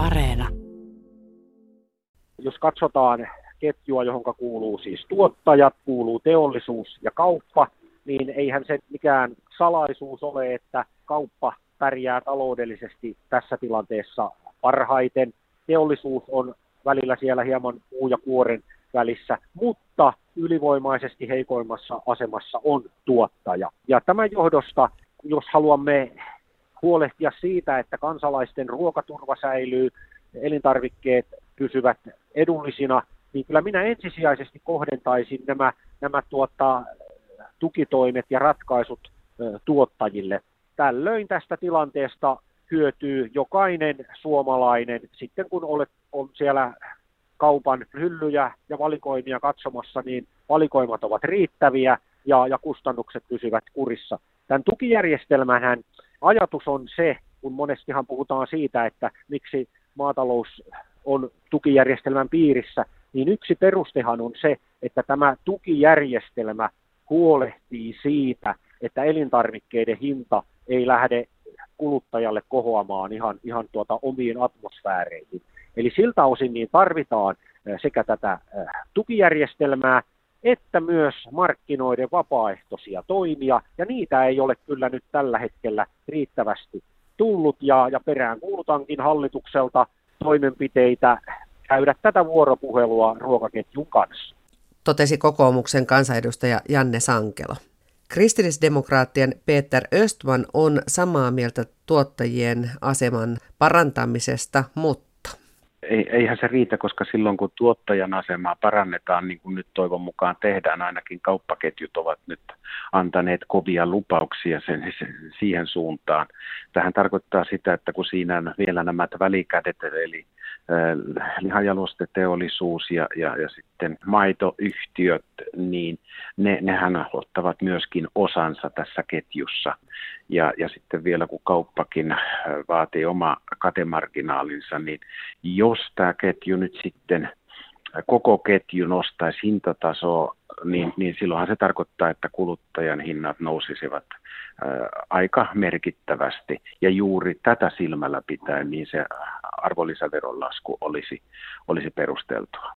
Areena. Jos katsotaan ketjua, johon kuuluu siis tuottajat, kuuluu teollisuus ja kauppa, niin eihän se mikään salaisuus ole, että kauppa pärjää taloudellisesti tässä tilanteessa parhaiten. Teollisuus on välillä siellä hieman puu ja kuoren välissä, mutta ylivoimaisesti heikoimmassa asemassa on tuottaja. Ja tämän johdosta, jos haluamme huolehtia siitä, että kansalaisten ruokaturva säilyy, elintarvikkeet pysyvät edullisina, niin kyllä minä ensisijaisesti kohdentaisin nämä, nämä tuota, tukitoimet ja ratkaisut tuottajille. Tällöin tästä tilanteesta hyötyy jokainen suomalainen sitten kun olet, on siellä kaupan hyllyjä ja valikoimia katsomassa, niin valikoimat ovat riittäviä ja, ja kustannukset pysyvät kurissa. Tämän tukijärjestelmän ajatus on se, kun monestihan puhutaan siitä, että miksi maatalous on tukijärjestelmän piirissä, niin yksi perustehan on se, että tämä tukijärjestelmä huolehtii siitä, että elintarvikkeiden hinta ei lähde kuluttajalle kohoamaan ihan, ihan tuota omiin atmosfääreihin. Eli siltä osin niin tarvitaan sekä tätä tukijärjestelmää että myös markkinoiden vapaaehtoisia toimia, ja niitä ei ole kyllä nyt tällä hetkellä riittävästi tullut, ja, ja perään kuulutankin hallitukselta toimenpiteitä käydä tätä vuoropuhelua ruokaketjun kanssa. Totesi kokoomuksen kansanedustaja Janne Sankelo. Kristillisdemokraattien Peter Östman on samaa mieltä tuottajien aseman parantamisesta, mutta ei, eihän se riitä, koska silloin kun tuottajan asemaa parannetaan, niin kuin nyt toivon mukaan tehdään, ainakin kauppaketjut ovat nyt antaneet kovia lupauksia sen, sen, siihen suuntaan. Tähän tarkoittaa sitä, että kun siinä vielä nämä välikädet, eli lihajalosteteollisuus ja, ja, ja sitten maitoyhtiöt, niin ne, nehän ottavat myöskin osansa tässä ketjussa. Ja, ja sitten vielä kun kauppakin vaatii oma katemarginaalinsa, niin jos tämä ketju nyt sitten koko ketju nostaisi hintatasoa, niin, niin silloinhan se tarkoittaa, että kuluttajan hinnat nousisivat aika merkittävästi. Ja juuri tätä silmällä pitäen, niin se arvonlisäveron lasku olisi, olisi perusteltua.